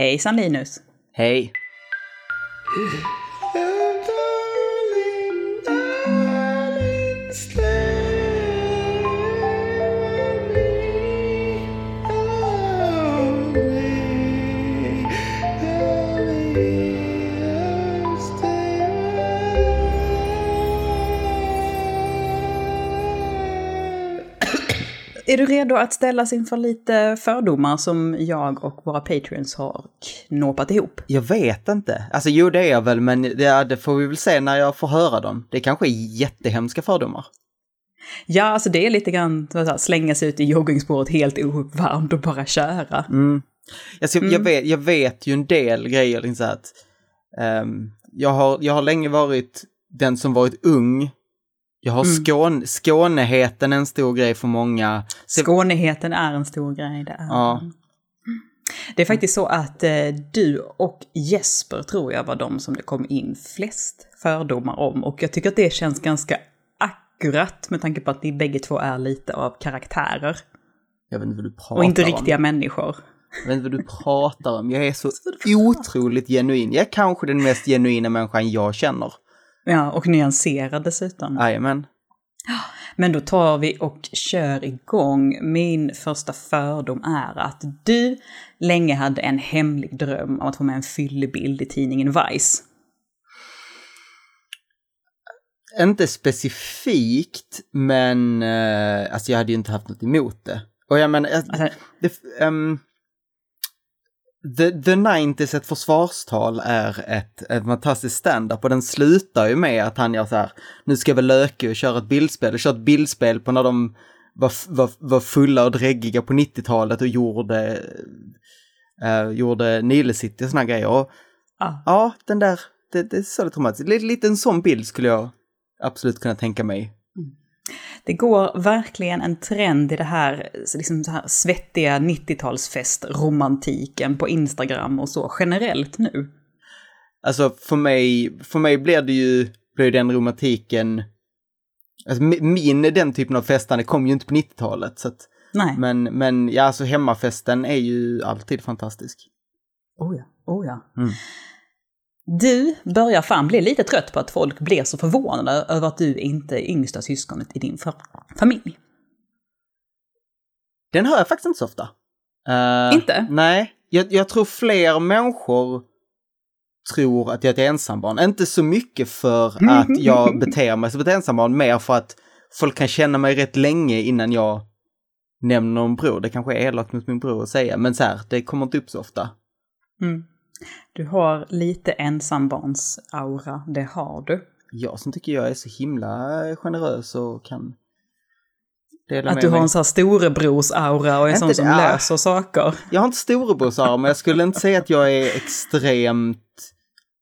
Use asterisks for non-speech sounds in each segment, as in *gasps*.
Hejsan Linus! Hej! Är du redo att ställas inför lite fördomar som jag och våra patreons har knåpat ihop? Jag vet inte. Alltså jo, det är jag väl, men det, det får vi väl se när jag får höra dem. Det kanske är jättehemska fördomar. Ja, alltså det är lite grann så här, slänga sig ut i joggingspåret helt ouppvärmd och bara köra. Mm. Alltså, mm. Jag, vet, jag vet ju en del grejer, liksom så att um, jag, har, jag har länge varit den som varit ung jag har mm. Skåne, Skåneheten en stor grej för många. Skåneheten är en stor grej, det är ja. Det är faktiskt så att eh, du och Jesper tror jag var de som det kom in flest fördomar om. Och jag tycker att det känns ganska akkurat med tanke på att ni bägge två är lite av karaktärer. Jag vet inte vad du pratar om. Och inte riktiga om. människor. Jag vet inte vad du pratar om. Jag är så *laughs* otroligt genuin. Jag är kanske den mest genuina människan jag känner. Ja, och nyanserad dessutom. Jajamän. Men då tar vi och kör igång. Min första fördom är att du länge hade en hemlig dröm om att få med en fyllebild i tidningen Vice. Inte specifikt, men uh, alltså jag hade ju inte haft något emot det. Och jag menar, alltså, det, um, The, The 90s, ett försvarstal, är ett, ett fantastiskt stand-up och den slutar ju med att han gör så här, nu ska löka och köra ett bildspel, och kör ett bildspel på när de var, var, var fulla och dräggiga på 90-talet och gjorde, äh, gjorde Nile City och såna grejer. Och, ah. Ja, den där, det, det är så lite traumatiskt. Lite, lite en sån bild skulle jag absolut kunna tänka mig det går verkligen en trend i det här, liksom så här svettiga 90-talsfest-romantiken på Instagram och så generellt nu. Alltså för mig, för mig blir det ju, blir den romantiken, alltså min, den typen av festande kom ju inte på 90-talet. Så att, Nej. Men, men ja, alltså hemmafesten är ju alltid fantastisk. Oh ja, oh ja. Mm. Du börjar fan bli lite trött på att folk blir så förvånade över att du inte är yngsta syskonet i din familj. Den hör jag faktiskt inte så ofta. Uh, inte? Nej, jag, jag, tror fler människor tror att jag är ett ensambarn. Inte så mycket för att jag *laughs* beter mig som ett ensambarn, mer för att folk kan känna mig rätt länge innan jag nämner en bror. Det kanske är elakt mot min bror att säga, men så här, det kommer inte upp så ofta. Mm. Du har lite ensambarns-aura, det har du. Jag som tycker jag är så himla generös och kan dela Att du har mig. en sån här storebrors-aura och är sån som ja. löser saker. Jag har inte storebrors-aura, men jag skulle inte säga att jag är extremt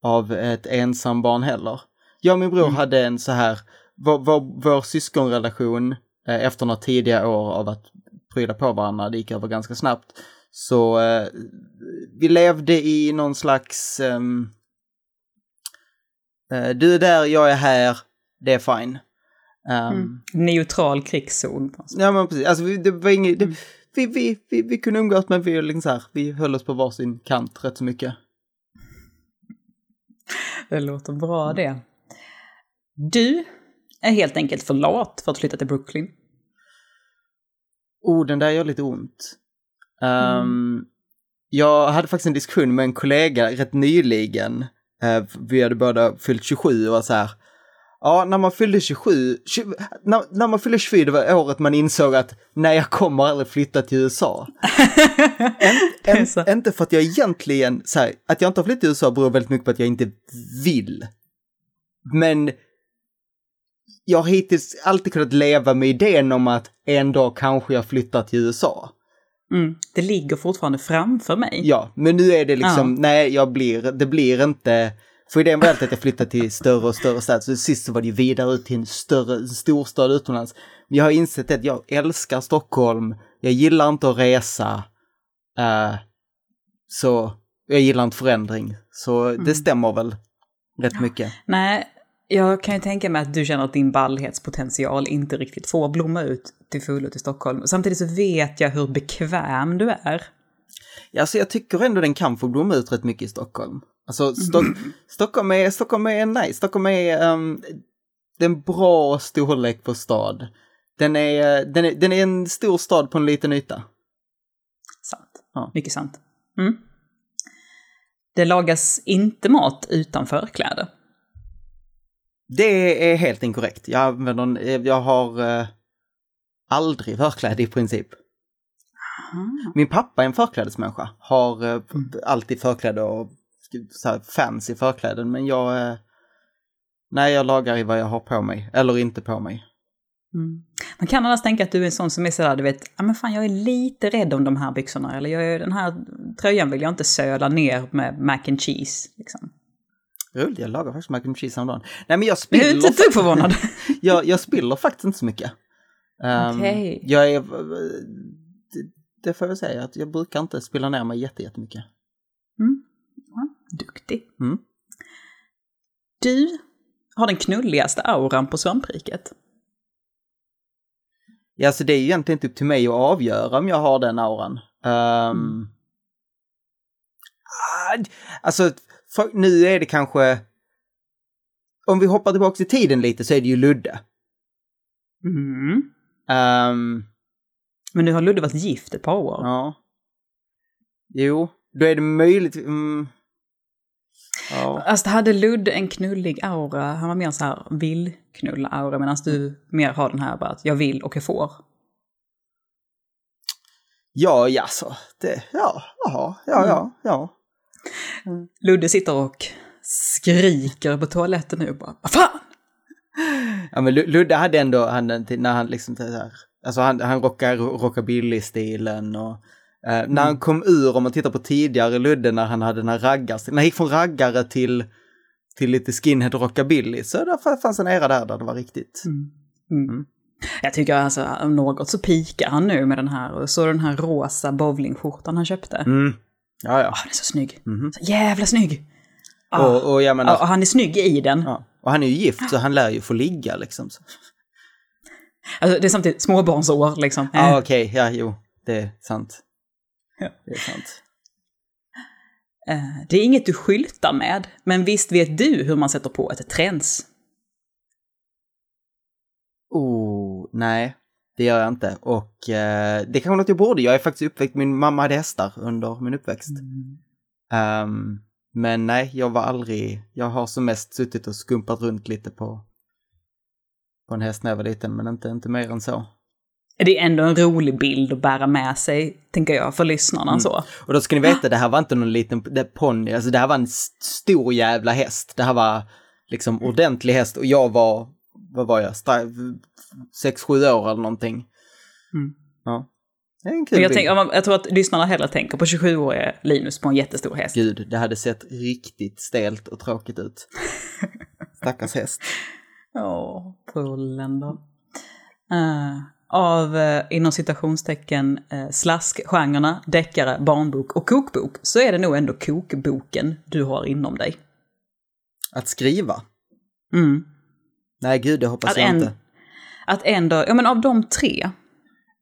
av ett ensambarn heller. Jag och min bror mm. hade en så här, vår, vår, vår syskonrelation eh, efter några tidiga år av att pryda på varandra, det gick över ganska snabbt. Så eh, vi levde i någon slags... Um, uh, du är där, jag är här, det är fine. Um, mm. Neutral krigszon. Ja men precis, alltså, det var inget, mm. vi, vi, vi, vi kunde umgås men vi, liksom så här, vi höll oss på varsin kant rätt så mycket. Det låter bra det. Du är helt enkelt för lat för att flytta till Brooklyn. Oh, den där gör lite ont. Um, mm. Jag hade faktiskt en diskussion med en kollega rätt nyligen. Uh, vi hade båda fyllt 27 och var så här. Ja, när man fyllde 27, 20, när, när man fyllde 27 det var året man insåg att nej, jag kommer aldrig flytta till USA. *laughs* en, en, inte för att jag egentligen, så här, att jag inte har flyttat till USA beror väldigt mycket på att jag inte vill. Men jag har hittills alltid kunnat leva med idén om att en dag kanske jag flyttar till USA. Mm. Det ligger fortfarande framför mig. Ja, men nu är det liksom, ja. nej, jag blir, det blir inte, för idén var alltid att jag flyttade till större och större städer, så sist så var det ju vidare ut till en större, en storstad utomlands. Men jag har insett att jag älskar Stockholm, jag gillar inte att resa, uh, så jag gillar inte förändring. Så mm. det stämmer väl rätt mycket. Nej, jag kan ju tänka mig att du känner att din ballhetspotential inte riktigt får blomma ut till fullo till Stockholm. Samtidigt så vet jag hur bekväm du är. Ja, alltså jag tycker ändå den kan få blomma ut rätt mycket i Stockholm. Alltså Stock *clears throat* Stockholm, är, Stockholm är nice, Stockholm är, um, det är en bra storlek på stad. Den är, den, är, den är en stor stad på en liten yta. Sant. Ja. Mycket sant. Mm. Det lagas inte mat utan förkläde. Det är helt inkorrekt. Jag, använder, jag har uh, aldrig förkläde i princip. Aha. Min pappa är en förklädesmänniska, har uh, mm. alltid förkläde och så här, fancy förkläden, men jag... Uh, nej, jag lagar i vad jag har på mig, eller inte på mig. Mm. Man kan annars tänka att du är en sån som är sådär, du vet, ja men fan jag är lite rädd om de här byxorna, eller jag är, den här tröjan vill jag inte söla ner med mac and cheese. Liksom. Roligt, jag lagar faktiskt mac and cheese häromdagen. Nej men jag spiller... Jag är inte ett förvånad. *laughs* jag, jag spiller faktiskt inte så mycket. Um, okay. Jag är... Det, det får jag väl säga, att jag brukar inte spilla ner mig jättemycket. Mm. Ja, duktig. Mm. Du har den knulligaste auran på svampriket. Ja, alltså det är ju egentligen inte upp till mig att avgöra om jag har den auran. Um, alltså, för, nu är det kanske... Om vi hoppar tillbaka i tiden lite så är det ju Ludde. Mm. Um, Men nu har Ludde varit gift ett par år. Ja. Jo, då är det möjligt... Mm, ja. Alltså hade Ludde en knullig aura, han var mer så här vill-knulla-aura, medan du mer har den här bara att jag vill och jag får. Ja, jaså, det, ja, jaha, ja, ja, mm. ja. Mm. Ludde sitter och skriker på toaletten nu bara, vad fan! Ja men Ludde hade ändå, han, när han liksom så här, alltså han, han rockar rockabilly-stilen och eh, mm. när han kom ur, om man tittar på tidigare Ludde när han hade den här raggar, när han gick från raggare till, till lite skinhead rockabilly, så det fanns en era där där det var riktigt. Mm. mm. Mm. Jag tycker alltså om något så pikar han nu med den här, och så den här rosa bowlingskjortan han köpte. Mm. Ja, ja. Oh, han är så snygg. Mm. Så jävla snygg! Oh. Och, och, menar, och han är snygg i den. Ja. Och han är ju gift så han lär ju få ligga liksom. Alltså det är samtidigt småbarnsår liksom. Ja ah, okej, okay. ja jo, det är sant. Ja. Det är sant. Eh, det är inget du skyltar med, men visst vet du hur man sätter på ett träns? Oh, nej. Det gör jag inte. Och eh, det är kanske något jag borde. Jag är faktiskt uppväxt, min mamma hade hästar under min uppväxt. Mm. Um, men nej, jag var aldrig, jag har som mest suttit och skumpat runt lite på, på en häst när jag var liten, men inte, inte mer än så. Det är ändå en rolig bild att bära med sig, tänker jag, för lyssnarna mm. så. Och då ska ni veta, det här var inte någon liten ponny, alltså det här var en stor jävla häst. Det här var liksom ordentlig häst och jag var, vad var jag, sex, sju år eller någonting. Mm. Ja. Det är en kul jag, tänk, jag tror att lyssnarna hellre tänker på 27-åriga Linus på en jättestor häst. Gud, det hade sett riktigt stelt och tråkigt ut. *laughs* Stackars häst. Åh, pullen då. Uh, av, uh, inom citationstecken, uh, slaskgenrerna, deckare, barnbok och kokbok, så är det nog ändå kokboken du har inom dig. Att skriva? Mm. Nej, gud, det hoppas att jag en, inte. Att ändå, ja men av de tre,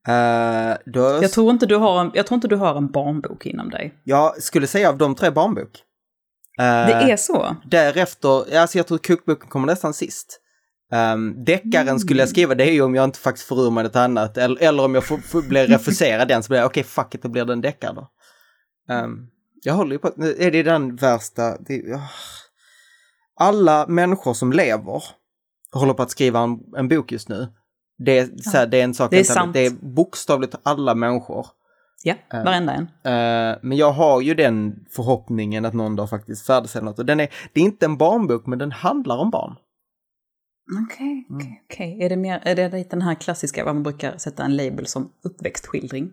Uh, då... jag, tror inte du har en, jag tror inte du har en barnbok inom dig. Jag skulle säga av de tre barnbok. Uh, det är så? Därefter, alltså jag tror kokboken kommer nästan sist. Um, deckaren mm. skulle jag skriva, det är ju om jag inte faktiskt får ur mig något annat. Eller, eller om jag får, får blir *laughs* refuserad den så blir jag, okej okay, fuck it, då blir det en deckare då. Um, jag håller ju på, är det den värsta, det, oh. alla människor som lever håller på att skriva en, en bok just nu. Det är, så här, det är en sak, det är, sant. det är bokstavligt alla människor. Ja, uh, varenda en. Uh, men jag har ju den förhoppningen att någon dag faktiskt färdigställer något. Och den är, det är inte en barnbok, men den handlar om barn. Okej, okay, okej, okay, okay. Är det mer, är det den här klassiska, vad man brukar sätta en label som uppväxtskildring?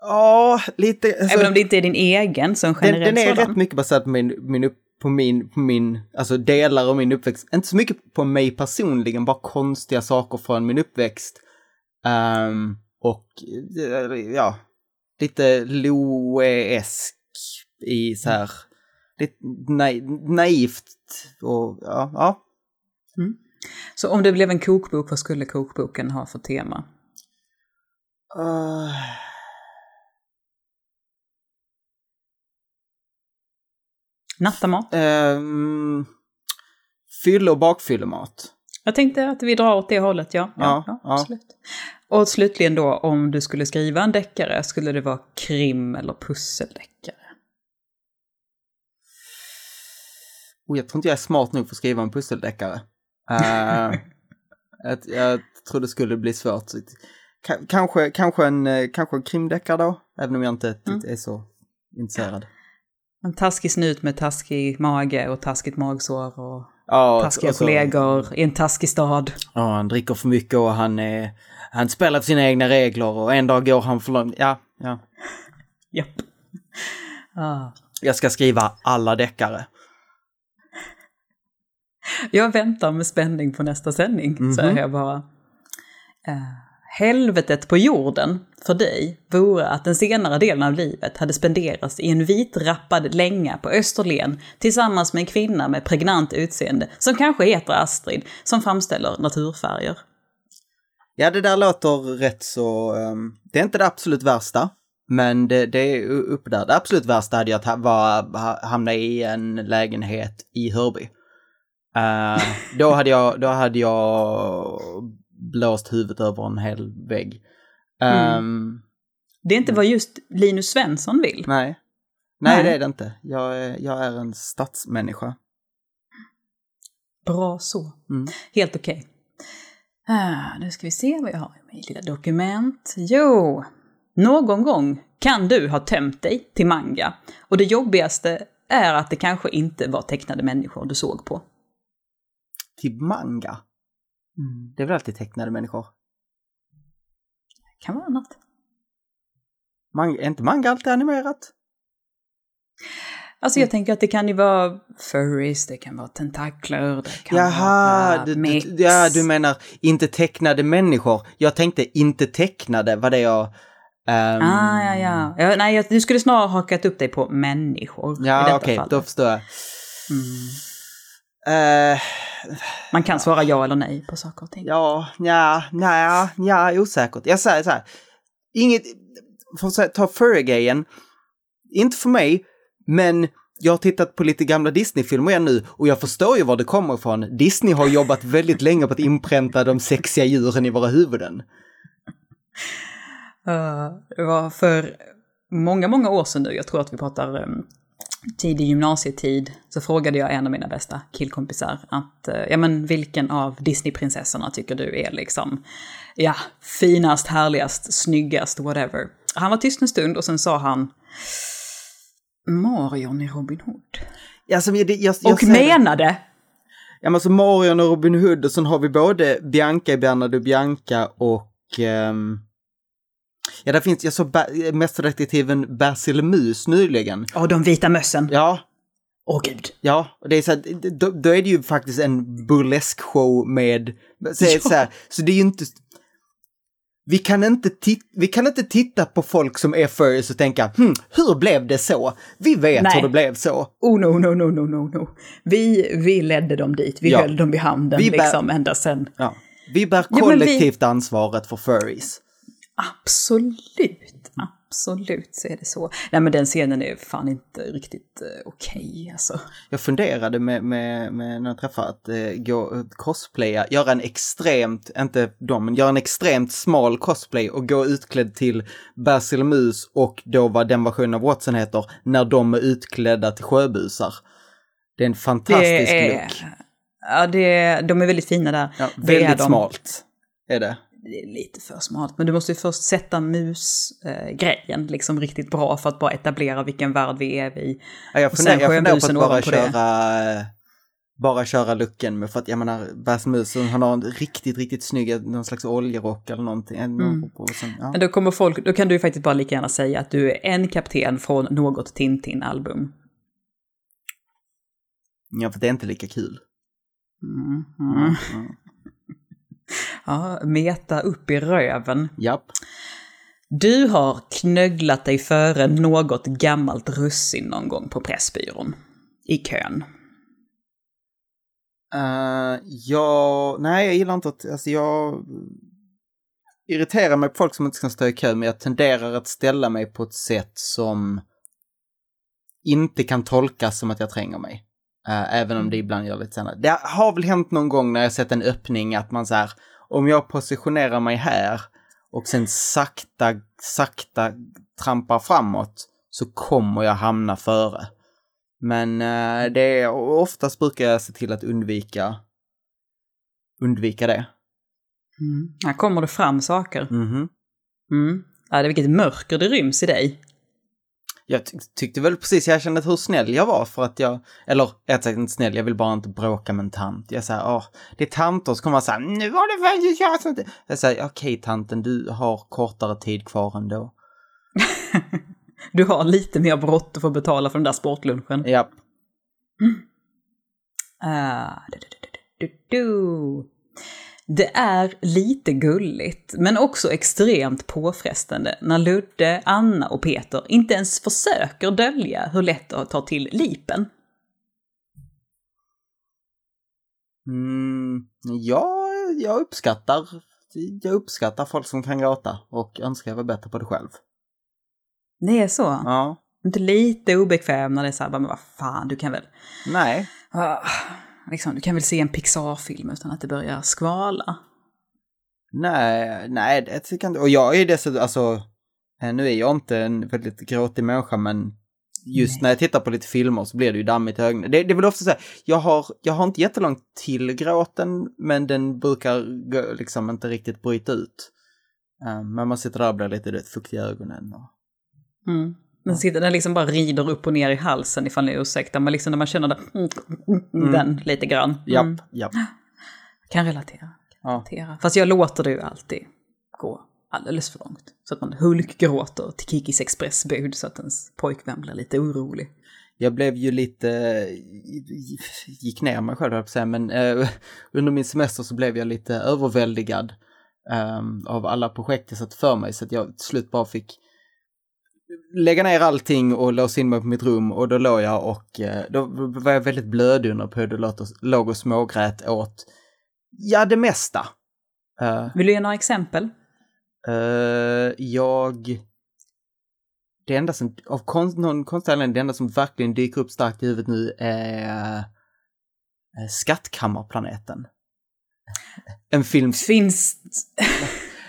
Ja, lite. Alltså, Även om det inte är din egen, så en generell Den, den är sådan. rätt mycket baserad på min, min upp, på min, på min, alltså delar av min uppväxt. Inte så mycket på mig personligen, bara konstiga saker från min uppväxt. Um, och ja, lite Loe-esk i så här, lite naivt och ja. ja. Mm. Så om det blev en kokbok, vad skulle kokboken ha för tema? Uh... Nattamat? Um, fylle och bakfyllemat. Jag tänkte att vi drar åt det hållet, ja. Ja, ja, ja, absolut. Och slutligen då, om du skulle skriva en deckare, skulle det vara krim eller pusseldeckare? Oh, jag tror inte jag är smart nog för att skriva en pusseldeckare. *laughs* Uh, jag, jag tror det skulle bli svårt. K kanske, kanske, en, kanske en krimdeckare då, även om jag inte mm. är så intresserad. En taskig snut med taskig mage och taskigt magsår och ja, taskiga och så, kollegor i en taskig stad. Ja, han dricker för mycket och han, är, han spelar för sina egna regler och en dag går han för långt. Ja, ja. Japp. Ah. Jag ska skriva alla deckare. Jag väntar med spänning på nästa sändning, mm -hmm. säger jag bara. Uh, helvetet på jorden för dig vore att den senare delen av livet hade spenderats i en vitrappad länga på Österlen tillsammans med en kvinna med pregnant utseende som kanske heter Astrid, som framställer naturfärger. Ja, det där låter rätt så... Um, det är inte det absolut värsta, men det, det är uppe där. Det absolut värsta hade jag att hamna i en lägenhet i Hörby. Uh, då, hade jag, då hade jag blåst huvudet över en hel vägg. Mm. Um, det är inte vad just Linus Svensson vill. Nej. Nej, nej. det är det inte. Jag är, jag är en stadsmänniska. Bra så. Mm. Helt okej. Okay. Ah, nu ska vi se vad jag har i mitt lilla dokument. Jo, någon gång kan du ha tömt dig till manga. Och det jobbigaste är att det kanske inte var tecknade människor du såg på. Till manga? Mm. Det är väl alltid tecknade människor? Kan vara annat. Man, är inte manga alltid animerat? Alltså jag mm. tänker att det kan ju vara furries, det kan vara tentakler, det kan Jaha, vara du, du, ja, du menar inte tecknade människor. Jag tänkte inte tecknade, var det jag... Um... Ah, ja, ja. ja nej, du skulle snarare hakat upp dig på människor. Ja, okej, okay, då förstår jag. Mm. Uh, Man kan svara ja eller nej på saker och ting. Ja, ja, ja, ja, osäkert. Jag säger så här, inget, för att ta furry-grejen, inte för mig, men jag har tittat på lite gamla Disney-filmer igen nu och jag förstår ju var det kommer ifrån. Disney har jobbat väldigt länge på att inpränta de sexiga djuren i våra huvuden. Uh, det var för många, många år sedan nu, jag tror att vi pratar um, tidig gymnasietid så frågade jag en av mina bästa killkompisar att, eh, ja men vilken av Disneyprinsessorna tycker du är liksom, ja, finast, härligast, snyggast, whatever. Han var tyst en stund och sen sa han Marion i Robin Hood. Alltså, jag, jag, jag, och menade! Ja men så Marion och Robin Hood och sen har vi både Bianca i Bernard och Bianca och um Ja, där finns, jag såg mästerdetektiven Basil Mus nyligen. Ja, de vita mössen. Ja. Åh oh, gud. Ja, och det är så här, då, då, är det ju faktiskt en burlesk show med, så, ja. så, här, så det är ju inte, vi kan inte, vi kan inte titta på folk som är furries och tänka, hm, hur blev det så? Vi vet Nej. hur det blev så. Oh no, no, no, no, no, no. Vi, vi ledde dem dit, vi ja. höll dem i handen vi liksom ända sen. Ja. Vi bär kollektivt ja, vi... ansvaret för furries. Absolut, absolut så är det så. Nej men den scenen är fan inte riktigt eh, okej okay, alltså. Jag funderade med, med, med när jag träffade att eh, gå cosplaya, göra en extremt, inte de, men göra en extremt smal cosplay och gå utklädd till Basil Mus och då vad den versionen av Watson heter, när de är utklädda till sjöbusar. Det är en fantastisk det är, look. Ja, det, de är väldigt fina där. Ja, väldigt smalt är det det är lite för smalt, men du måste ju först sätta mus-grejen eh, liksom riktigt bra för att bara etablera vilken värld vi är i. Ja, jag funderar, jag funderar på att bara köra, bara köra looken med, för att jag menar, Basmusen, han har en riktigt, riktigt snygg, någon slags oljerock eller någonting. Mm. Sen, ja. Men då kommer folk, då kan du ju faktiskt bara lika gärna säga att du är en kapten från något Tintin-album. Ja, för det är inte lika kul. Mm. Mm. *laughs* Ja, meta upp i röven. Japp. Du har knögglat dig före något gammalt russin någon gång på Pressbyrån. I kön. Uh, ja, nej jag gillar inte att, alltså jag irriterar mig på folk som inte ska stå i kö, men jag tenderar att ställa mig på ett sätt som inte kan tolkas som att jag tränger mig. Uh, även om det mm. ibland gör lite senare. Det har väl hänt någon gång när jag sett en öppning att man så här, om jag positionerar mig här och sen sakta, sakta trampar framåt så kommer jag hamna före. Men uh, det är, oftast brukar jag se till att undvika, undvika det. Mm. Här kommer det fram saker. Mm -hmm. mm. Ja, det vilket mörker det ryms i dig. Jag ty tyckte väl precis, jag kände hur snäll jag var för att jag, eller jag sagt inte snäll, jag vill bara inte bråka med en tant. Jag säger, åh, det är tanter, så kommer säga, nu var det faktiskt jag som inte... Jag säger, okej tanten, du har kortare tid kvar ändå. *laughs* du har lite mer brott att få betala för den där sportlunchen. Japp. Mm. Uh, du, du, du, det är lite gulligt, men också extremt påfrestande när Ludde, Anna och Peter inte ens försöker dölja hur lätt det tar till lipen. Mm, ja, jag uppskattar, jag uppskattar folk som kan gråta och önskar jag var bättre på det själv. Det är så? Ja. Inte lite obekväm när det är så här, men vad fan, du kan väl... Nej. Uh, Liksom, du kan väl se en Pixar-film utan att det börjar skvala? Nej, nej det tycker jag inte. Och jag är dessutom, alltså, eh, nu är jag inte en väldigt gråtig människa, men just nej. när jag tittar på lite filmer så blir det ju dammigt i ögonen. Det, det är väl ofta så här, jag har, jag har inte jättelångt till gråten, men den brukar liksom inte riktigt bryta ut. Um, men man sitter där och blir lite fuktig i ögonen. Och... Mm. Den, sitter, den liksom bara rider upp och ner i halsen ifall ni ursäktar, men liksom när man känner den, mm. den lite grann. Mm. Japp, japp. Kan relatera. relatera. Ja. Fast jag låter det ju alltid gå alldeles för långt. Så att man hulkgråter till Kikis expressbud så att ens pojkvän blir lite orolig. Jag blev ju lite, gick ner mig själv säga, men eh, under min semester så blev jag lite överväldigad eh, av alla projekt jag satt för mig så att jag till slut bara fick lägga ner allting och låsa in mig på mitt rum och då låg jag och eh, då var jag väldigt blöd på hur det låg och smågrät åt, ja det mesta. Uh, Vill du ge några exempel? Uh, jag... Det enda som, av konst, någon konstig anledning, det enda som verkligen dyker upp starkt i huvudet nu är Skattkammarplaneten. En film... Finns...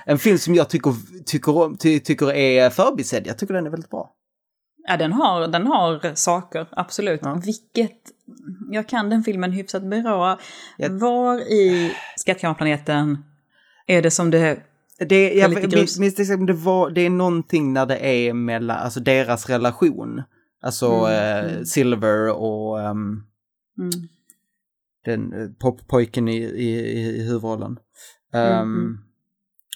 en film som jag tycker, tycker, ty, tycker är förbisedd. Jag tycker den är väldigt bra. Ja, den har, den har saker, absolut. Ja. Vilket... Jag kan den filmen hyfsat bra. Jag... Var i Skattkammarplaneten är det som det... Det, jag minns det, det, var, det är någonting när det är mellan, alltså deras relation. Alltså mm. eh, Silver och um, mm. den eh, poppojken i, i, i huvudrollen. Um, mm.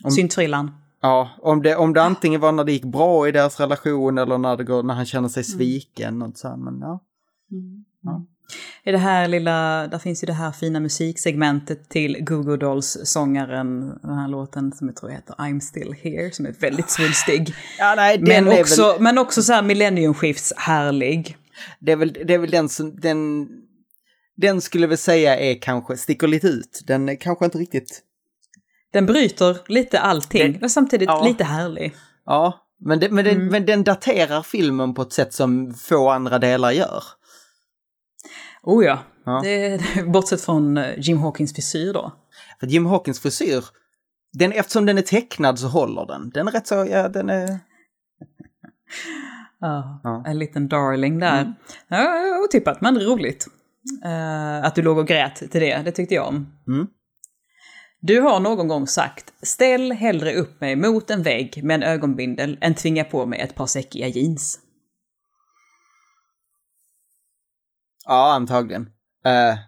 Om, Syntrillan. Ja, om det, om det antingen var när det gick bra i deras relation eller när, det går, när han känner sig mm. sviken. Mm. Och så här, men ja. Mm. ja. I det här lilla, där finns ju det här fina musiksegmentet till Google Dolls-sångaren, den här låten som jag tror heter I'm still here, som är väldigt svulstig. *laughs* Ja, nej, men, också, väl... men också så här millenniumskifts härlig. Det är väl, det är väl den som, den, den skulle väl säga är kanske, sticker lite ut. Den är kanske inte riktigt den bryter lite allting, det, men samtidigt ja. lite härlig. Ja, men, det, men, det, mm. men den daterar filmen på ett sätt som få andra delar gör. Oh ja, ja. Det, *laughs* bortsett från eh, Jim Hawkins frisyr då. För Jim Hawkins frisyr, den, eftersom den är tecknad så håller den. Den är rätt så, ja den är... Ja, ja. en liten darling där. Mm. Ja, otippat men roligt. Uh, att du låg och grät till det, det tyckte jag om. Mm. Du har någon gång sagt ställ hellre upp mig mot en vägg med en ögonbindel än tvinga på mig ett par säckiga jeans. Ja, antagligen. Uh,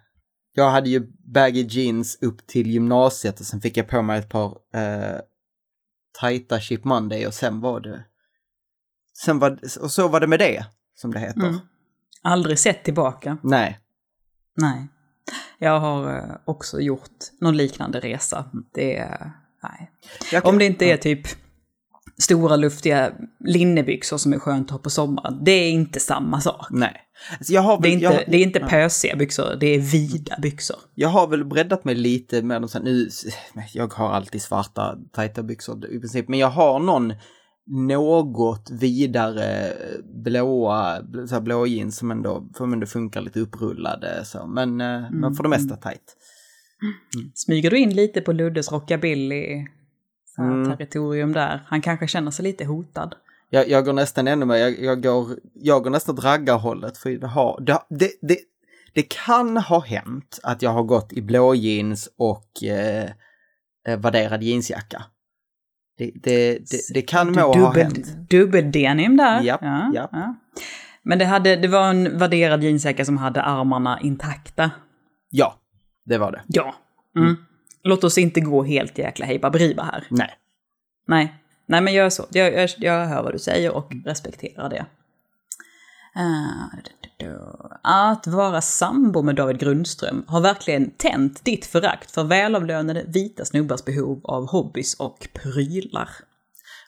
jag hade ju baggy jeans upp till gymnasiet och sen fick jag på mig ett par uh, tajta Chip Monday och sen var det... Sen var och så var det med det, som det heter. Mm. Aldrig sett tillbaka. Nej. Nej. Jag har eh, också gjort någon liknande resa. Det är, nej. Kan, Om det inte är typ stora luftiga linnebyxor som är skönt att ha på sommaren. Det är inte samma sak. Nej. Alltså jag har, det är inte, jag, det är inte pösiga byxor, det är vida byxor. Jag har väl breddat mig lite med de nu, jag har alltid svarta tajta byxor i princip, men jag har någon något vidare blåa, så här blå jeans som ändå, som ändå funkar lite upprullade så, men, mm. men för det mesta tight. Mm. Smyger du in lite på Luddes rockabilly mm. territorium där? Han kanske känner sig lite hotad. Jag, jag går nästan ännu mer, jag, jag, går, jag går nästan raggarhållet för det har, det, det, det, det kan ha hänt att jag har gått i blå jeans och eh, eh värderad jeansjacka. Det, det, det, det kan må ha hänt. Dubbel-denim där. Japp, ja, japp. ja. Men det, hade, det var en värderad jeansjacka som hade armarna intakta. Ja, det var det. Ja. Mm. Låt oss inte gå helt jäkla hejbaberiba här. Nej. Nej. Nej, men gör så. Jag, jag, jag hör vad du säger och respekterar det. Att vara sambo med David Grundström har verkligen tänt ditt förakt för välavlönade vita snubbars behov av hobbys och prylar.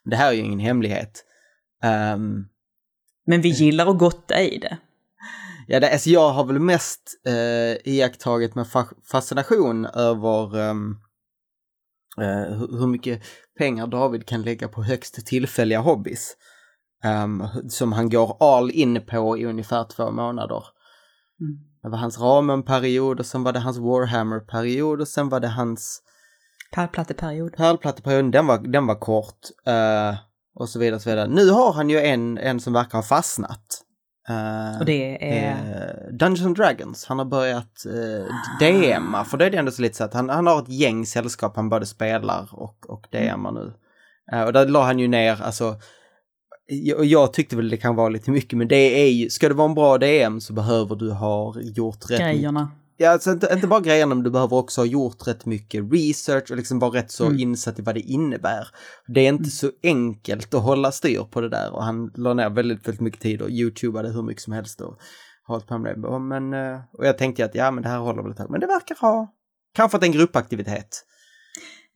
Det här är ju ingen hemlighet. Um... Men vi gillar att gotta i det. Ja, det, alltså jag har väl mest eh, iakttagit med fa fascination över um, eh, hur mycket pengar David kan lägga på högst tillfälliga hobbys. Um, som han går all in på i ungefär två månader. Mm. Det var hans Ramen-period och sen var det hans Warhammer-period och sen var det hans... Pärlplatteperiod. Pärlplatteperioden, den var, den var kort. Uh, och så vidare, så vidare. Nu har han ju en, en som verkar ha fastnat. Uh, och det är? Uh, Dungeons and Dragons. Han har börjat uh, DMa, för det är det ändå så lite så att han, han har ett gäng sällskap han både spelar och, och DMar nu. Uh, och där la han ju ner, alltså jag, jag tyckte väl det kan vara lite mycket, men det är ju, ska det vara en bra DM så behöver du ha gjort rätt Grejerna. Ja, alltså inte, inte bara grejerna, men du behöver också ha gjort rätt mycket research och liksom vara rätt så mm. insatt i vad det innebär. Det är inte mm. så enkelt att hålla styr på det där och han la ner väldigt, väldigt mycket tid och youtubade hur mycket som helst och hållit på med det. Men, eh, och jag tänkte att ja, men det här håller väl ett tag, men det verkar ha, kanske att det är en gruppaktivitet.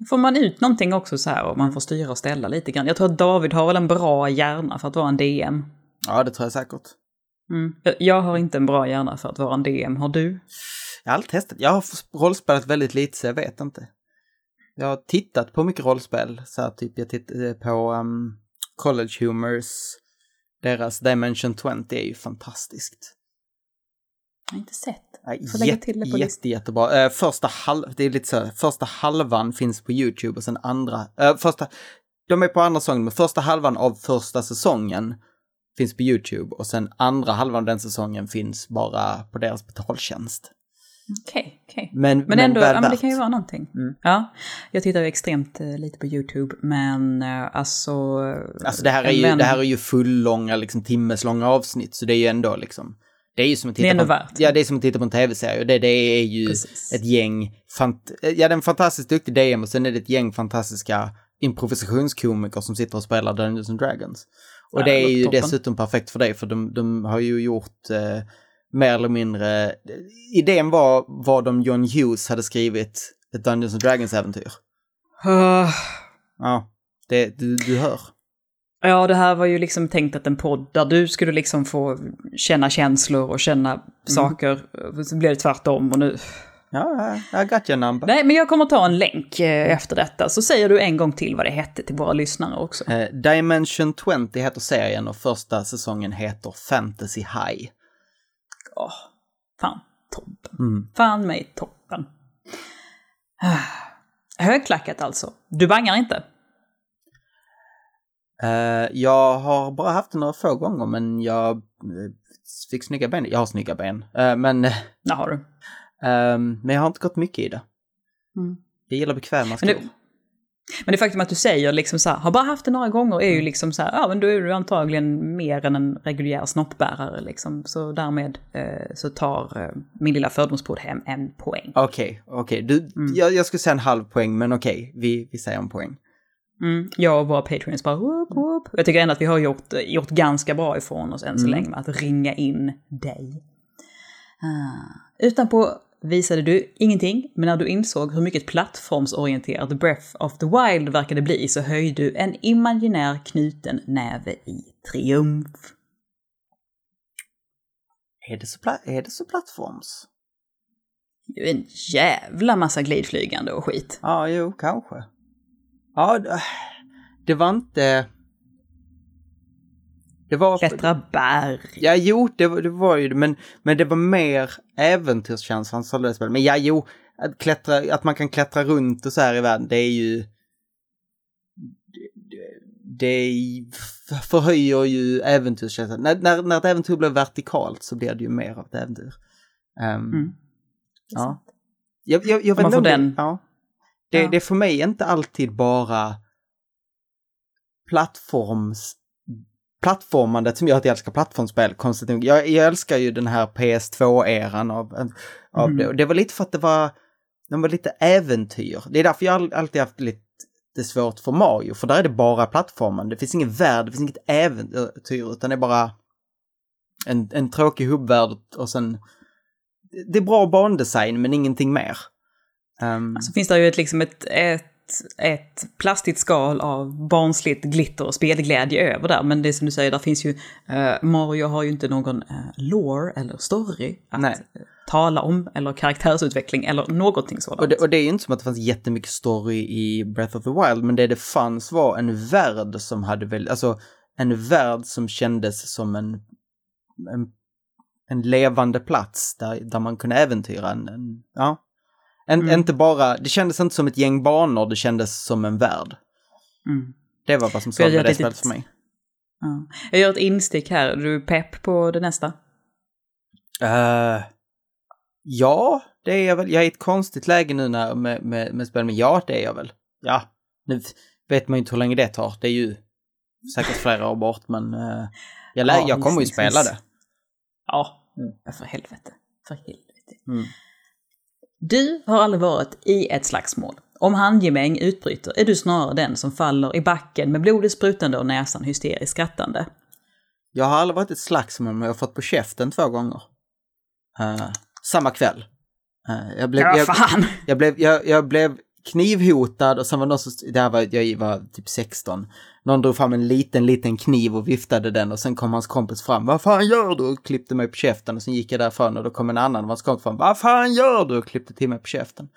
Får man ut någonting också så här och man får styra och ställa lite grann? Jag tror att David har väl en bra hjärna för att vara en DM. Ja, det tror jag säkert. Mm. Jag har inte en bra hjärna för att vara en DM. Har du? Jag har aldrig testat. Jag har rollspelat väldigt lite så jag vet inte. Jag har tittat på mycket rollspel. Så här, typ jag tittade på um, College Humors. Deras Dimension 20 är ju fantastiskt. Jag har inte sett. Får lägga till det på jätte, jättebra. Uh, första, halv, det är lite så, första halvan finns på YouTube och sen andra, uh, första, de är på andra säsongen, men första halvan av första säsongen finns på YouTube och sen andra halvan av den säsongen finns bara på deras betaltjänst. Okej, okay, okej. Okay. Men, men, men ändå, ja, men det kan ju vara någonting. Mm. Ja, jag tittar ju extremt uh, lite på YouTube, men uh, alltså... Alltså det här är ju, vän... det här är ju fulllånga, liksom timmeslånga avsnitt, så det är ju ändå liksom... Det är ju som att titta, på, värt. ja, det är som att titta på en tv-serie. Det, det är ju Precis. ett gäng, fant ja det är en fantastiskt duktig DM och sen är det ett gäng fantastiska improvisationskomiker som sitter och spelar Dungeons and Dragons. Och ja, det är ju toppen. dessutom perfekt för dig för de, de har ju gjort eh, mer eller mindre, idén var vad de John Hughes hade skrivit ett Dungeons and Dragons-äventyr. Uh. Ja, det, du, du hör. Ja, det här var ju liksom tänkt att en podd där du skulle liksom få känna känslor och känna mm. saker. Så blev det tvärtom och nu... Ja, I got your number. Nej, men jag kommer ta en länk eh, efter detta. Så säger du en gång till vad det hette till våra lyssnare också. Eh, Dimension 20 heter serien och första säsongen heter Fantasy High. Åh, oh, fan toppen. Mm. Fan mig toppen. Högklackat alltså. Du bangar inte? Uh, jag har bara haft det några få gånger men jag uh, fick snygga ben. Jag har snygga ben. Uh, men... Det har du. Um, men jag har inte gått mycket i det. Mm. Jag gillar bekväma skor. Men, men det faktum att du säger liksom så här, har bara haft det några gånger är ju mm. liksom så här, ja men då är du antagligen mer än en reguljär snoppbärare liksom. Så därmed eh, så tar eh, min lilla fördomspodd hem en poäng. Okej, okay, okej. Okay. Mm. Jag, jag skulle säga en halv poäng, men okej, okay. vi, vi säger en poäng. Mm, jag och våra patreons bara whoop, whoop. Jag tycker ändå att vi har gjort, gjort ganska bra ifrån oss än så mm. länge med att ringa in dig. Uh, utanpå visade du ingenting, men när du insåg hur mycket plattformsorienterad Breath of the Wild verkade bli så höjde du en imaginär knuten näve i triumf. Är det så, är det så plattforms? Det är en jävla massa glidflygande och skit. Ja, jo, kanske. Ja, det var inte... Det var... Klättra berg. Ja, jo, det, var- det var ju det, men, men det var mer äventyrskänslan som det spelet. Men ja, jo, att, klättra, att man kan klättra runt och så här i världen, det är ju... det- förhöjer ju äventyrskänslan. När, när, när ett äventyr blir vertikalt så blir det ju mer av ett äventyr. Ehm, Mm. Ja. Jag, jag, jag vet man får den- ja. Det, Ja. det är för mig inte alltid bara plattforms plattformandet som gör att jag älskar plattformsspel, konstigt nog. Jag, jag älskar ju den här PS2-eran av, av Mm. det. Och det var lite för att det var, de var lite äventyr. Det är därför jag all- alltid haft lite svårt för Mario, för där är det bara plattformen. Det finns ingen värld, det finns inget äventyr, utan det är bara en, en tråkig hubbvärld och sen... Det är bra bandesign, men ingenting mer. Um, Så finns det ju ett, liksom ett, ett, ett plastigt skal av barnsligt glitter och spelglädje över där. Men det är som du säger, där finns ju... eh, Mario har ju inte någon uh, lore eller story att Nej. eh, tala om, eller karaktärsutveckling, eller någonting sådant. Och det, och det är ju inte som att det fanns jättemycket story i Breath of the Wild, men det det fanns var en värld som hade väl, alltså en värld som kändes som en, en, en levande plats där, där man kunde äventyra en, en ja. En, Mm. Inte bara, det kändes inte som ett gäng banor, det kändes som en värld. Mm. Det var vad som med det spelet för mig. Ja. Jag gör ett instick här, är du pepp på det nästa? Eh, ja, det är jag väl. Jag är i ett konstigt läge nu när, med, med, med spel, men ja, det är jag väl. Ja, nu vet man ju inte hur länge det tar. Det är ju säkert flera år bort, men uh, jag, lär, Ja, jag kommer ju spela det. Ja, Mm. för helvete. För helvete. Mm. Du har aldrig varit i ett slagsmål. Om handgemäng utbryter är du snarare den som faller i backen med blodet sprutande och näsan hysteriskt skrattande. Jag har aldrig varit i ett slagsmål, men jag har fått på käften två gånger. Eh, samma kväll. Eh, jag, blev, Ja, jag, fan! jag, blev, jag, jag blev knivhotad och sen var det någon som, det här var, jag var typ 16. Någon drog fram en liten, liten kniv och viftade den och sen kom hans kompis fram. Vad fan gör du? Och klippte mig på käften och sen gick jag därifrån och då kom en annan av hans kompis fram. Vad fan gör du? Och klippte till mig på käften.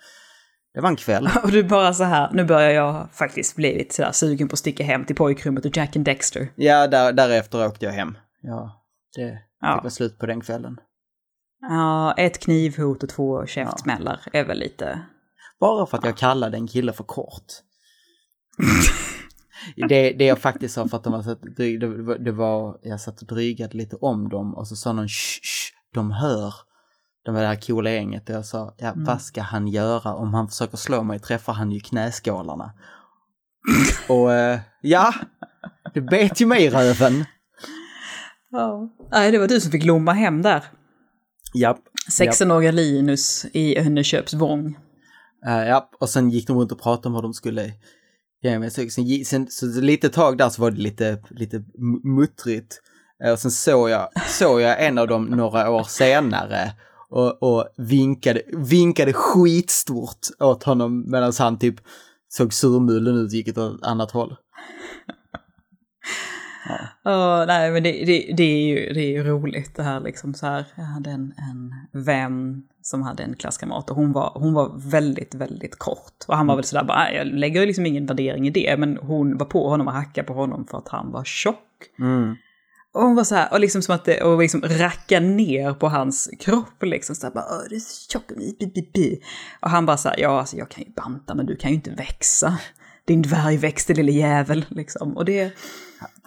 Det var en kväll. *laughs* Och du bara så här, nu börjar jag faktiskt bli lite sådär sugen på att sticka hem till pojkrummet och Jack and Dexter. Ja, där, därefter åkte jag hem. Ja, det Ja. fick vara slut på den kvällen. Ja, ett knivhot och två käftsmällar är väl lite... Bara för att jag kallade en kille för kort. det, det jag faktiskt sa för att de var så att dryg, det, var- det var, jag satt och drygade lite om dem och så sa någon shh, shh, de hör. De var det här coola gänget och jag sa, ja vad ska han göra om han försöker slå mig träffar han ju knäskålarna. och eh, ja, det bet ju mig i röven. Ja. Nej, det var du som fick lomma hem där. Japp. 16-åriga Linus i Önneköpsvång. Uh, ja, och sen gick de runt och pratade om vad de skulle ge mig. Så, sen, sen, så lite tag där så var det lite, lite muttrigt. Eh, och sen såg jag, såg jag en av dem några år senare och, och vinkade, vinkade skitstort åt honom medan han typ såg surmulen ut och gick åt ett annat håll. Ja, *laughs* nej, men det, det, det, är ju, det är ju roligt det här liksom så här. Jag hade en, en vän som hade en klasskamrat och hon var, hon var väldigt, väldigt kort. Och han var väl sådär bara, "Nej, jag lägger liksom ingen värdering i det, men hon var på honom och hackade på honom för att han var tjock. Mm. Och hon var så här, och liksom som att det, och liksom racka ner på hans kropp liksom så här bara, Åh, du är så tjock, bi, bi, bi. Och han bara så här, ja alltså jag kan ju banta men du kan ju inte växa. Din dvärgväxte lille jävel liksom. Och det,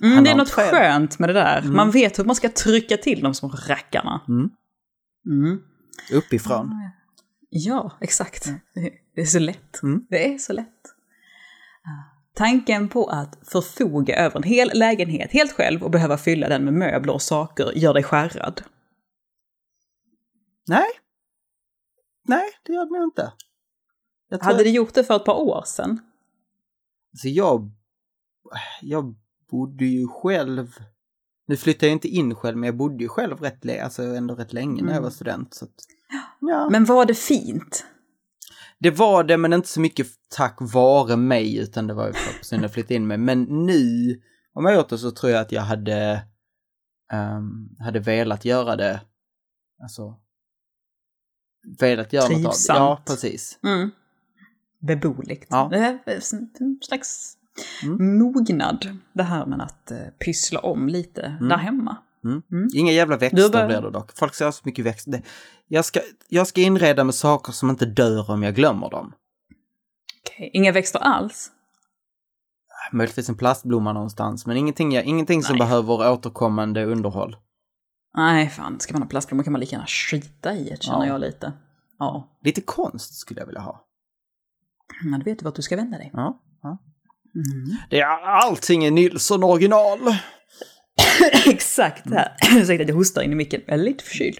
mm, Han det är något skönt med det där. Man vet hur man ska trycka till de små rackarna. Mm. Mm. Uppifrån. Ja, exakt. Det- Det är så lätt. Mm. Det är så lätt. Tanken på att förfoga över en hel lägenhet helt själv och behöva fylla den med möbler och saker gör dig skärrad. Nej. Nej, det gör det nog inte. Jag Hade du gjort det för ett par år sedan? Alltså jag, jag bodde ju själv, nu flyttade jag inte in själv, men jag bodde ju själv rätt, alltså ändå rätt länge när jag Mm. var student. Så att, ja. Men var det fint? Det var det, men inte så mycket tack vare mig, utan det var ju för att personen *laughs* flyttade in mig. Men nu, om jag gjort det så tror jag att jag hade, ehm, hade velat göra det, alltså, velat göra något av det. Trivsamt. Ja, precis. Mm. Beboeligt. Ja. Det är en slags Mm. Mognad, det här med att uh, pyssla om lite mm. där hemma. Mm. Mm. Inga jävla växter bara... blir det dock. Folk säger så mycket växter. Jag ska, jag ska inreda med saker som inte dör om jag glömmer dem. Okay. inga växter alls? Möjligtvis en plastblomma någonstans, men ingenting, ingenting som behöver återkommande underhåll. Nej, fan, ska man ha plastblommor kan man lika gärna skita i det, känner ja. jag lite. Ja. Lite konst skulle jag vilja ha. Ja, du vet vart du ska vända dig. Ja. ja. Mm. Det är allting är Nilsson original. *coughs* Exakt, här. *coughs* Ursäkta att jag hostar in i micken, jag är lite förkyld.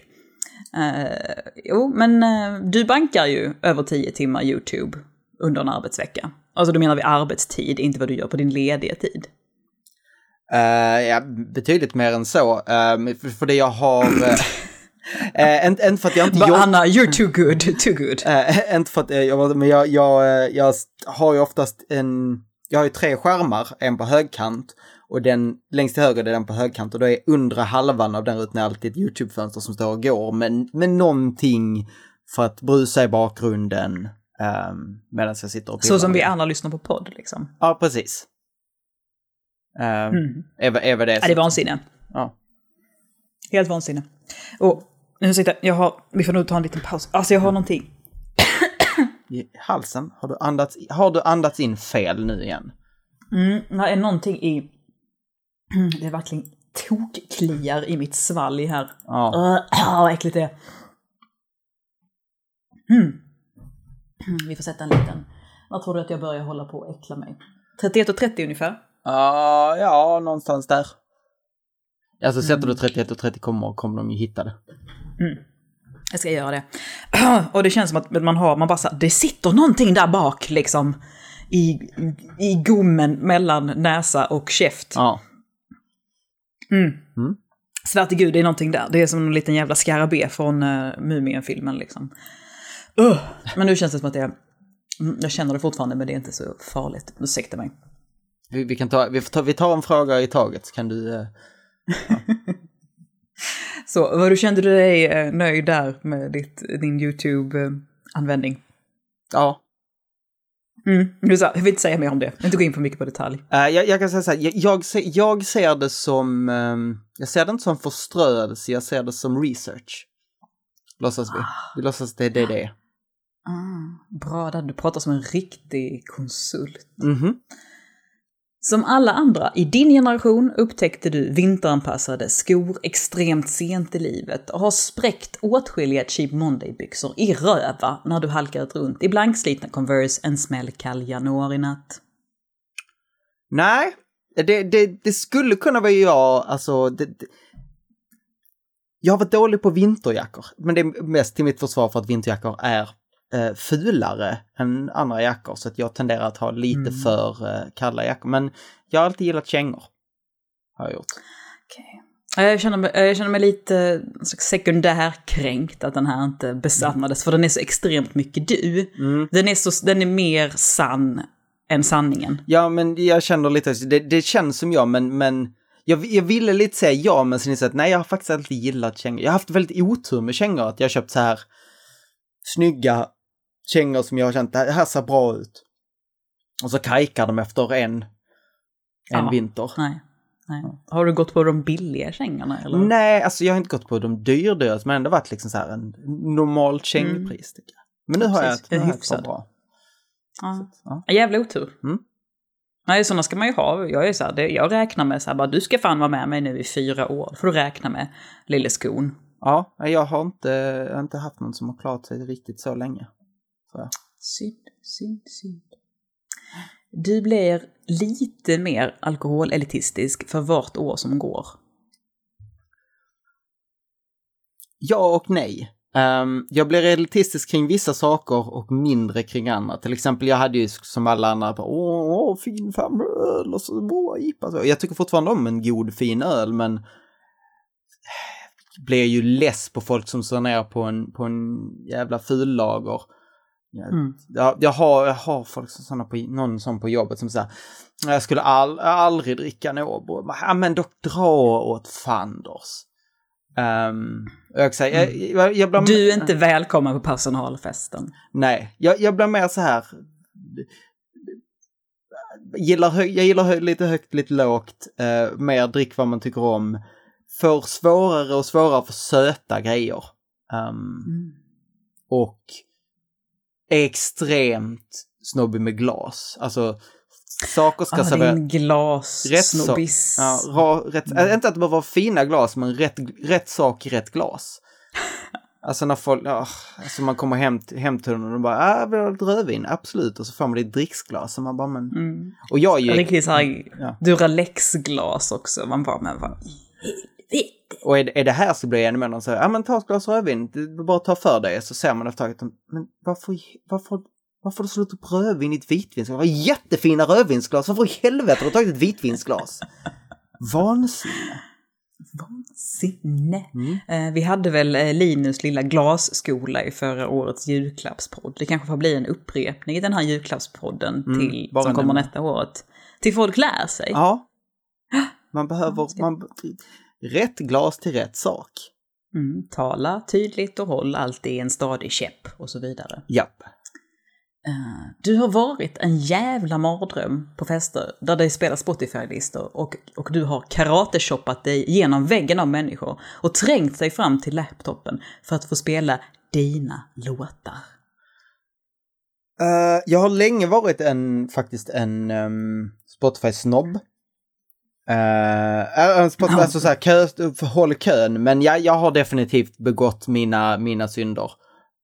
Uh, jo, men uh, du bankar ju över tio timmar YouTube under en arbetsvecka. Alltså då menar vi arbetstid, inte vad du gör på din lediga tid. Uh, ja, betydligt mer än så. Uh, för, för det jag har... Uh, inte, inte för att jag inte jobbar... Anna, you're too good, too good. Uh, inte för att jag, men jag, jag, jag har ju oftast en, jag har ju tre skärmar, en på högkant och den längst till höger är den på högkant och då är undre halvan av den rutan alltid ett YouTube-fönster som står och går med, med någonting för att brusa i bakgrunden um, medan jag sitter och Så som vi andra lyssnar på podd liksom? Ja, precis. Um, mm. är, är det, ja, det är vansinne. Ja. Helt vansinne. Och sitter jag har, vi får nog ta en liten paus. Alltså jag har någonting. I halsen? Har du andats, har du andats in fel nu igen? Mm, det är någonting i... *clears throat* Det är verkligen tokkliar i mitt svalg här. Ja. Uh, *clears throat* vad äckligt det är. Mm. *clears throat* Vi får sätta en liten... Vad tror du att jag börjar hålla på att äckla mig? 31 och 30 ungefär? Uh, ja, någonstans där. Alltså sätter du 31 och 30 kommer, kommer de ju hitta det. Mm. Jag ska göra det. *clears throat* Och det känns som att man har, man bara så det sitter någonting där bak liksom. I, i gommen mellan näsa och käft. Ja. Mm. Mm. Svär till gud, det är någonting där. Det är som en liten jävla skarabé från uh, Mumien-filmen liksom. Uh. Men nu känns det som att det är... Mm, jag känner det fortfarande, men det är inte så farligt. Ursäkta mig. Vi, vi, kan ta, vi, ta, vi tar en fråga i taget, kan du... Uh, ja. *laughs* Så, vad du kände du dig eh, nöjd där med ditt, din YouTube-användning? Ja. Mm, du sa, jag vill inte säga mer om det, inte gå in för mycket på detalj. Uh, jag, jag, kan säga så här, jag, jag, ser, jag ser det som, um, jag ser det inte som förströelse, jag ser det som research. Låtsas vi. Vi låtsas att det är det det är. Ah, bra där, du pratar som en riktig konsult. Mm -hmm. Som alla andra i din generation upptäckte du vinteranpassade skor extremt sent i livet och har spräckt åtskilliga Cheap Monday-byxor i röva när du halkat runt i blankslitna Converse en smällkall januarinatt. Nej, det, det, det, skulle kunna vara jag, alltså... Det, det, jag har varit dålig på vinterjackor, men det är mest till mitt försvar för att vinterjackor är eh, fulare än andra jackor så att jag tenderar att ha lite mm. för eh, kalla jackor. Men jag har alltid gillat kängor. Har jag gjort. Okay. Jag känner, mig, jag känner mig lite sekundärkränkt att den här inte besannades, mm. för den är så extremt mycket du. Mm. Den, är så, den är mer sann än sanningen. Ja, men jag känner lite, det, det känns som jag, men, men jag, jag ville lite säga ja, men sen insåg jag att nej, jag har faktiskt alltid gillat kängor. Jag har haft väldigt otur med kängor, att jag har köpt så här snygga kängor som jag har känt, det här ser bra ut. Och så kajkar de efter en, en ja, vinter. Nej. Nej. Har du gått på de billiga kängorna? Eller? Nej, alltså jag har inte gått på de dyrdyra, men ändå varit liksom så här en normal kängpris. Mm. Men nu har jag ett, nu ett bra. Ja. Så, ja. Jävla otur. Mm. Nej, sådana ska man ju ha. Jag, är så här, det, jag räknar med så här, bara du ska fan vara med mig nu i fyra år. får du räkna med lille skon. Ja, jag har inte, jag har inte haft någon som har klarat sig riktigt så länge. Så. Synd, synd, synd. Du blir lite mer alkoholelitistisk för vart år som går. Ja och nej. Um, jag blir elitistisk kring vissa saker och mindre kring andra. Till exempel, jag hade ju som alla andra, bara, åh, fin öl och så bra IPA. Jag tycker fortfarande om en god fin öl, men blir ju less på folk som står ner på en, på en jävla fullager Mm. Jag, jag, har, jag har folk som såna på, någon sån på jobbet som säger jag skulle all, aldrig dricka Nobro. Ja men då dra åt fanders. Um, jag, säger, mm. jag, jag, jag du är inte välkommen på personalfesten. Nej, jag, jag blir mer så här. gillar hö- jag gillar hö- lite högt, lite lågt, uh, mer drick vad man tycker om. Får svårare och svårare för söta grejer. Um, mm. Och är extremt snobbig med glas. Alltså, saker ska ah, serveras... glas, rätt snobbis. Ja, ra, rätt, mm. Inte att det behöver vara fina glas, men rätt, rätt sak i rätt glas. *laughs* Alltså när folk, ja, alltså man kommer hem, hem till dem och de bara, ah, vi har ett rödvin, absolut. Och så får man det i dricksglas. Och man bara, men... Mm. Och jag är ju... Riktigt såhär ja. Duralex-glas också. Man bara, men vad och är, är det här så blir jag ännu mer någon säger, ja men ta ett glas rödvin, bara ta för dig. Så ser man efter ett tag, men varför, varför, varför har du slått upp rödvin i ett vitvinsglas? Det var jättefina rödvinsglas, varför i helvete har du tagit ett vitvinsglas? *laughs* Vansinne. Vansinne. Mm. Eh, vi hade väl eh, Linus lilla glasskola i förra årets julklappspodd. Det kanske får bli en upprepning i den här julklappspodden mm, till, som kommer nästa året. Till folk lär sig. Ja. *gasps* Man behöver, man, rätt glas till rätt sak. Mm, tala tydligt och håll alltid en stadig käpp och så vidare. Japp. Uh, du har varit en jävla mardröm på fester där det spelar Spotify-listor och, och du har karateshoppat dig genom väggen av människor och trängt sig fram till laptopen för att få spela dina låtar. Uh, jag har länge varit en, faktiskt en um, Spotify-snobb. Uh, Spotify, alltså så här, kö, håll kön, men jag, jag har definitivt begått mina, mina synder.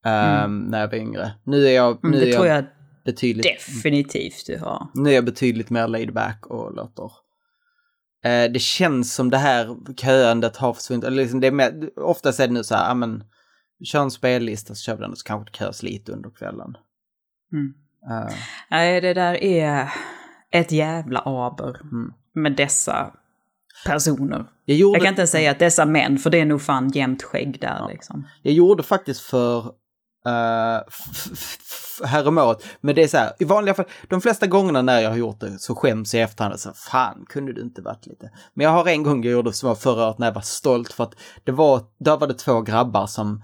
Mm. när jag var yngre. Nu är jag, mm, nu det är tror jag betydligt, definitivt du har. Nu är jag betydligt mer laid back och låter. Uh, det känns som det här köandet har försvunnit. Eller liksom det är mer, oftast är det nu så här, men, kör en spellista så kör vi den och så kanske det körs lite under kvällen. Mm. Uh. Nej, det där är ett jävla aber mm. Med dessa personer. Jag, gjorde... jag, kan inte säga att dessa män, för det är nog fan jämnt skägg där ja. liksom. Jag gjorde faktiskt för Uh, häromåret. Men det är så här, i vanliga fall, de flesta gångerna när jag har gjort det så skäms jag i efterhand. Så fan, kunde du inte varit lite? Men jag har en gång jag gjorde som var förra året när jag var stolt för att det var, där var det två grabbar som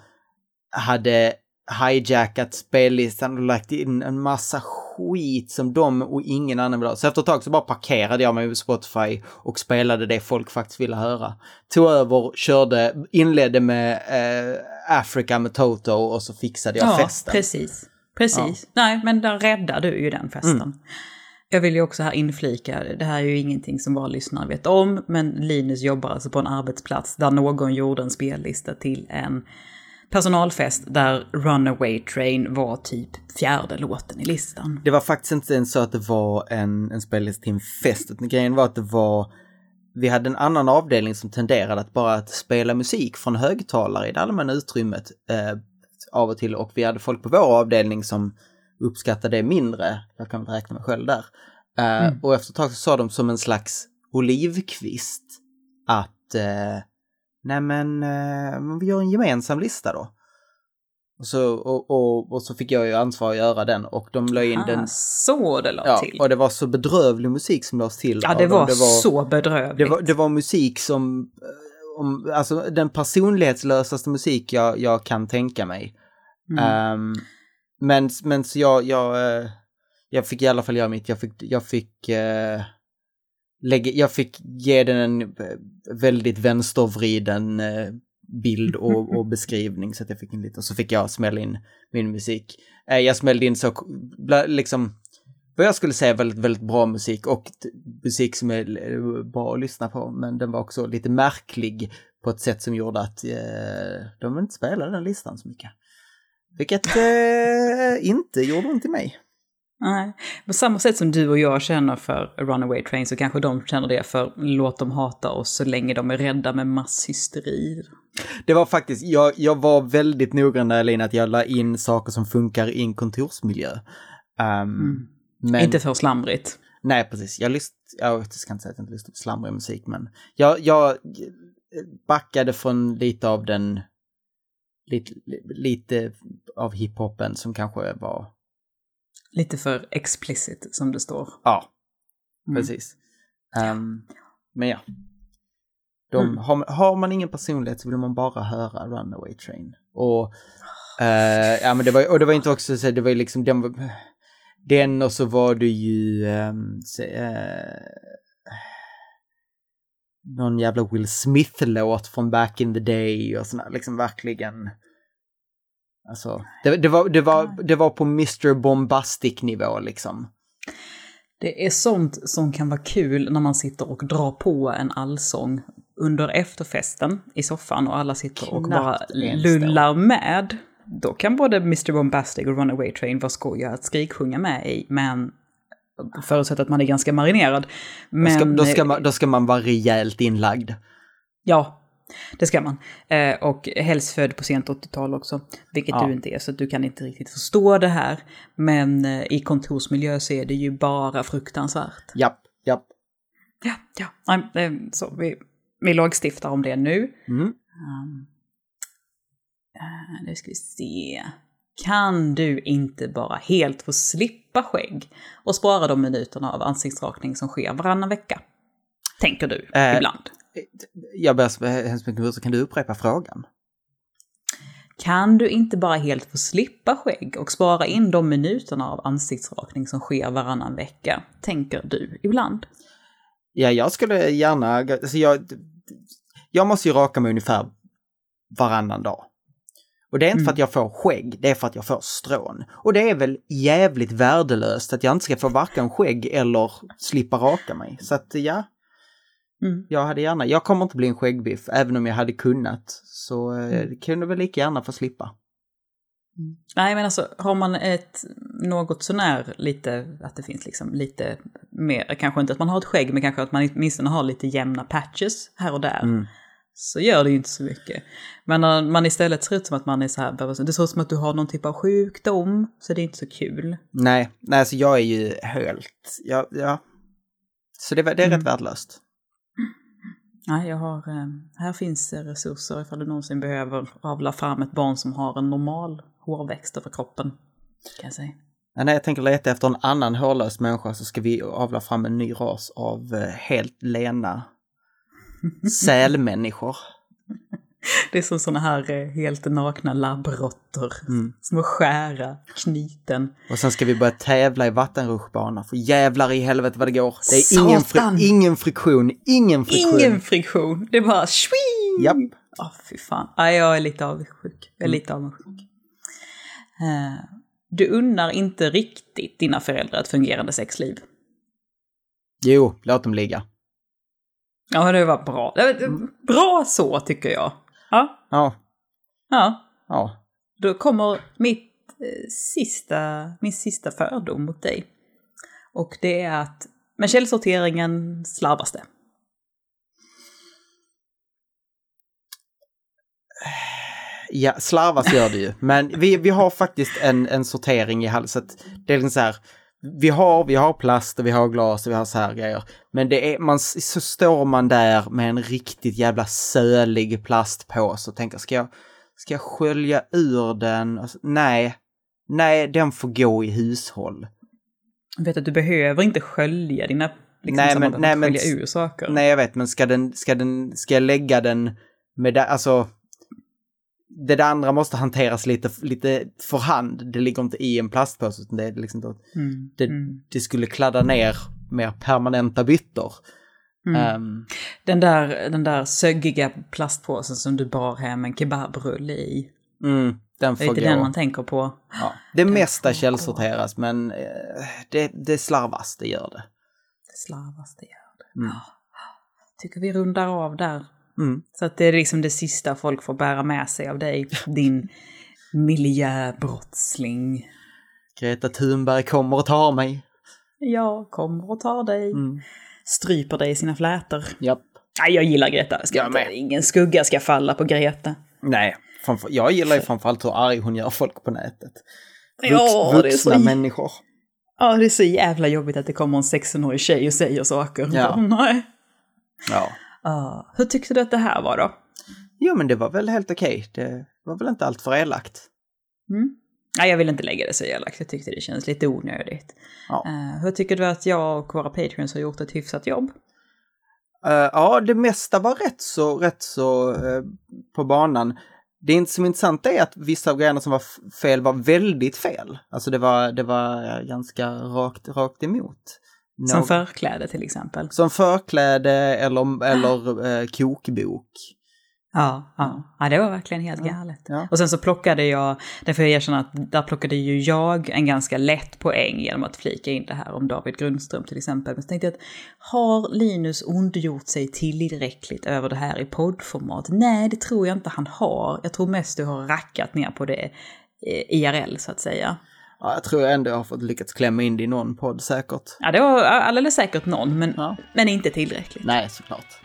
hade hijackat spellistan och lagt in en massa skit som de och ingen annan vill ha. Så efter ett tag så bara parkerade jag mig på Spotify och spelade det folk faktiskt ville höra. Tog över, körde, inledde med eh, Africa med Toto och så fixade jag ja, festen. precis. Precis. Ja. Nej, men där räddar du ju den festen. Mm. Jag vill ju också här inflika, det här är ju ingenting som våra lyssnare vet om, men Linus jobbar alltså på en arbetsplats där någon gjorde en spellista till en personalfest där Runaway Train var typ fjärde låten i listan. Det var faktiskt inte ens så att det var en, en spellista till en fest, utan grejen var att det var vi hade en annan avdelning som tenderade att bara att spela musik från högtalare i det allmänna utrymmet eh, av och till och vi hade folk på vår avdelning som uppskattade det mindre. Jag kan väl räkna mig själv där. Eh, mm. Och efter ett tag så sa de som en slags olivkvist att eh, nej men eh, vi gör en gemensam lista då. Och så, och, och, och, så fick jag ju ansvar att göra den och de la in ah, den. Så det la ja, till. Och det var så bedrövlig musik som lades till. Ja, det var, det var så bedrövligt. Det var, det var musik som, eh, om, alltså den personlighetslösaste musik jag, jag kan tänka mig. Mm. Um, men, men så jag, jag, eh, jag fick i alla fall göra mitt. Jag fick, jag fick uh, lägga, jag fick ge den en väldigt vänstervriden uh, bild och, och, *laughs* beskrivning så att jag fick in lite och så fick jag smälla in min musik. Eh, jag smällde in så, liksom, vad jag skulle säga väldigt, väldigt bra musik och musik som är bra att lyssna på, men den var också lite märklig på ett sätt som gjorde att eh, de inte spelade den listan så mycket. Vilket eh, inte gjorde ont i mig. Nej, på samma sätt som du och jag känner för Runaway Train så kanske de känner det för Låt dem hata oss så länge de är rädda med masshysteri. Det var faktiskt, jag, jag var väldigt noggrann där Elin att jag la in saker som funkar i en kontorsmiljö. Um, mm. men... Inte för slamrigt. Nej, precis. Jag, lyst, jag ska inte säga att jag inte lyssnar på slamrig musik, men jag, jag backade från lite av den, lite, lite av hiphopen som kanske var Lite för explicit som det står. Ja, mm. precis. Um, men ja. De, mm. har, har, man ingen personlighet så vill man bara höra Runaway Train. Och, uh, ja, men det var, och det var inte också så, det var liksom, den Den och så var det ju... Um, se, uh, någon jävla Will Smith-låt från back in the day och sådär, liksom verkligen... Alltså, det, det, var, det, var, det var på Mr Bombastic-nivå liksom. Det är sånt som kan vara kul när man sitter och drar på en allsång under efterfesten i soffan och alla sitter och bara lullar med. Då kan både Mr Bombastic och Runaway Train vara skojiga att skriksjunga med i, men förutsatt att man är ganska marinerad. Men, då, ska, då, ska man, då ska man vara rejält inlagd. Ja, det ska man. Eh, och helst född på sent 80-tal också, vilket ja. du inte är, så du kan inte riktigt förstå det här. Men eh, i kontorsmiljö så är det ju bara fruktansvärt. Japp, japp. Ja, ja. Nej, så vi, vi lagstiftar om det nu. Mm. Um, nu ska vi se. Kan du inte bara helt få slippa skägg och spara de minuterna av ansiktsrakning som sker varannan vecka? Tänker du uh, ibland. Jag ber så hemskt mycket kan du upprepa frågan? Kan du inte bara helt få slippa skägg och spara in de minuterna av ansiktsrakning som sker varannan vecka? Tänker du ibland. Ja, jag skulle gärna, alltså jag, jag måste ju raka mig ungefär varannan dag. Och det är inte mm. för att jag får skägg, det är för att jag får strån. Och det är väl jävligt värdelöst att jag inte ska få varken skägg eller slippa raka mig. Så att ja, mm. jag hade gärna, jag kommer inte bli en skäggbiff, även om jag hade kunnat. Så eh, mm. kunde väl lika gärna få slippa. Mm. Nej men alltså har man ett något sånär lite, att det finns liksom lite mer, kanske inte att man har ett skägg men kanske att man åtminstone har lite jämna patches här och där. Mm. Så gör det ju inte så mycket. Men när man istället ser ut som att man är så här, det ser ut som att du har någon typ av sjukdom, så det är inte så kul. Nej, nej alltså jag är ju helt, ja, ja. Så det, det är mm. rätt värdelöst. Nej, jag har, eh, här finns resurser ifall du någonsin behöver avla fram ett barn som har en normal hårväxt över kroppen. Kan jag säga. när jag tänker leta efter en annan hårlös människa så ska vi avla fram en ny ras av eh, helt lena *laughs* sälmänniskor. *laughs* Det är som sådana här eh, helt nakna labbråttor. Mm. Små skära knyten. Och sen ska vi börja tävla i vattenrutschbana. För jävlar i helvete vad det går. Det är ingen, fri ingen, friktion, ingen friktion. Ingen friktion. Det är bara sving! Japp. Åh, oh, fy fan. Ja, jag är lite avundsjuk. Jag är lite avundsjuk. Uh, du unnar inte riktigt dina föräldrar ett fungerande sexliv. Jo, låt dem ligga. Ja, det var bra. Bra så, tycker jag. Ja. Ja. Ja. Ja. Då kommer mitt eh, sista, min sista fördom mot dig. Och det är att med källsorteringen slarvas det. Ja, slarvas gör det ju. Men vi, vi har faktiskt en, en sortering i halsen. Det är liksom så här, vi har, vi har plast och vi har glas och vi har så här grejer. Men det är, man, så står man där med en riktigt jävla sölig plastpåse och tänker, ska jag, ska jag skölja ur den? Så, nej, nej, den får gå i hushåll. Jag vet att du behöver inte skölja dina, liksom, nej, men, nej, men, ur saker. Nej, jag vet, men ska den, ska den, ska jag lägga den med, alltså, det andra måste hanteras lite, lite för hand. Det ligger inte i en plastpåse, utan det är liksom då, mm. Det, mm. det, skulle kladda ner mer permanenta byttor. Mm. Um, den, där, den där söggiga plastpåsen som du bar hem en kebabrulle i. Mm, den får det är inte den man tänker på. Ja, det den mesta källsorteras, men eh, det, det slarvas, det gör det. Det slarvas, det gör det. Mm. Tycker vi rundar av där Mm. Så att det är liksom det sista folk får bära med sig av dig, *laughs* din miljöbrottsling. Greta Thunberg kommer och tar mig. Jag kommer och tar dig. Mm. Stryper dig i sina flätor. Japp. Nej, jag gillar Greta. Ska jag inte, ingen skugga ska falla på Greta. Nej, jag gillar ju framförallt hur arg hon gör folk på nätet. Vux, ja, vuxna det är så... människor. Ja, det är så jävla jobbigt att det kommer en 16-årig tjej och säger saker. Ja. *laughs* Nej. Ja. Uh, hur tyckte du att det här var då? Jo, men det var väl helt okej. Okay. Det var väl inte allt för elakt. Mm. Nej, jag vill inte lägga det så elakt. Jag tyckte det känns lite onödigt. Ja. Uh, hur tycker du att jag och våra patreons har gjort ett hyfsat jobb? Uh, ja, det mesta var rätt så, rätt så uh, på banan. det är som intressant är att vissa av grejerna som var fel var väldigt fel. Alltså det var, det var ganska rakt, rakt emot. Som förkläde till exempel? Som förkläde eller, eller eh, kokbok. Ja, ja. ja, det var verkligen helt galet. Ja. Och sen så plockade jag, därför jag erkänna att där plockade ju jag en ganska lätt poäng genom att flika in det här om David Grundström till exempel. Men så tänkte jag att har Linus ondgjort sig tillräckligt över det här i poddformat? Nej, det tror jag inte han har. Jag tror mest du har rackat ner på det eh, IRL så att säga. Ja, jag tror jag ändå har fått lyckats klämma in det i någon podd säkert. Ja, det var alldeles säkert någon, men, ja. men inte tillräckligt. Nej, såklart.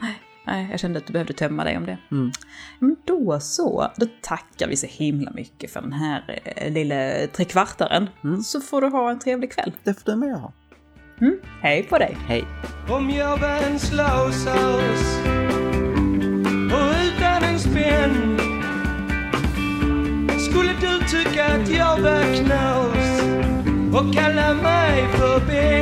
Nej. Nej, jag kände att du behövde tömma dig om det. Mm. Men då så, då tackar vi så himla mycket för den här eh, lilla trekvartaren. Mm. Så får du ha en trevlig kväll. Det får du med ha. Mm. Hej på dig. Hej. Om jag var en slausaus och utan en spänn skulle du tycka att jag var mig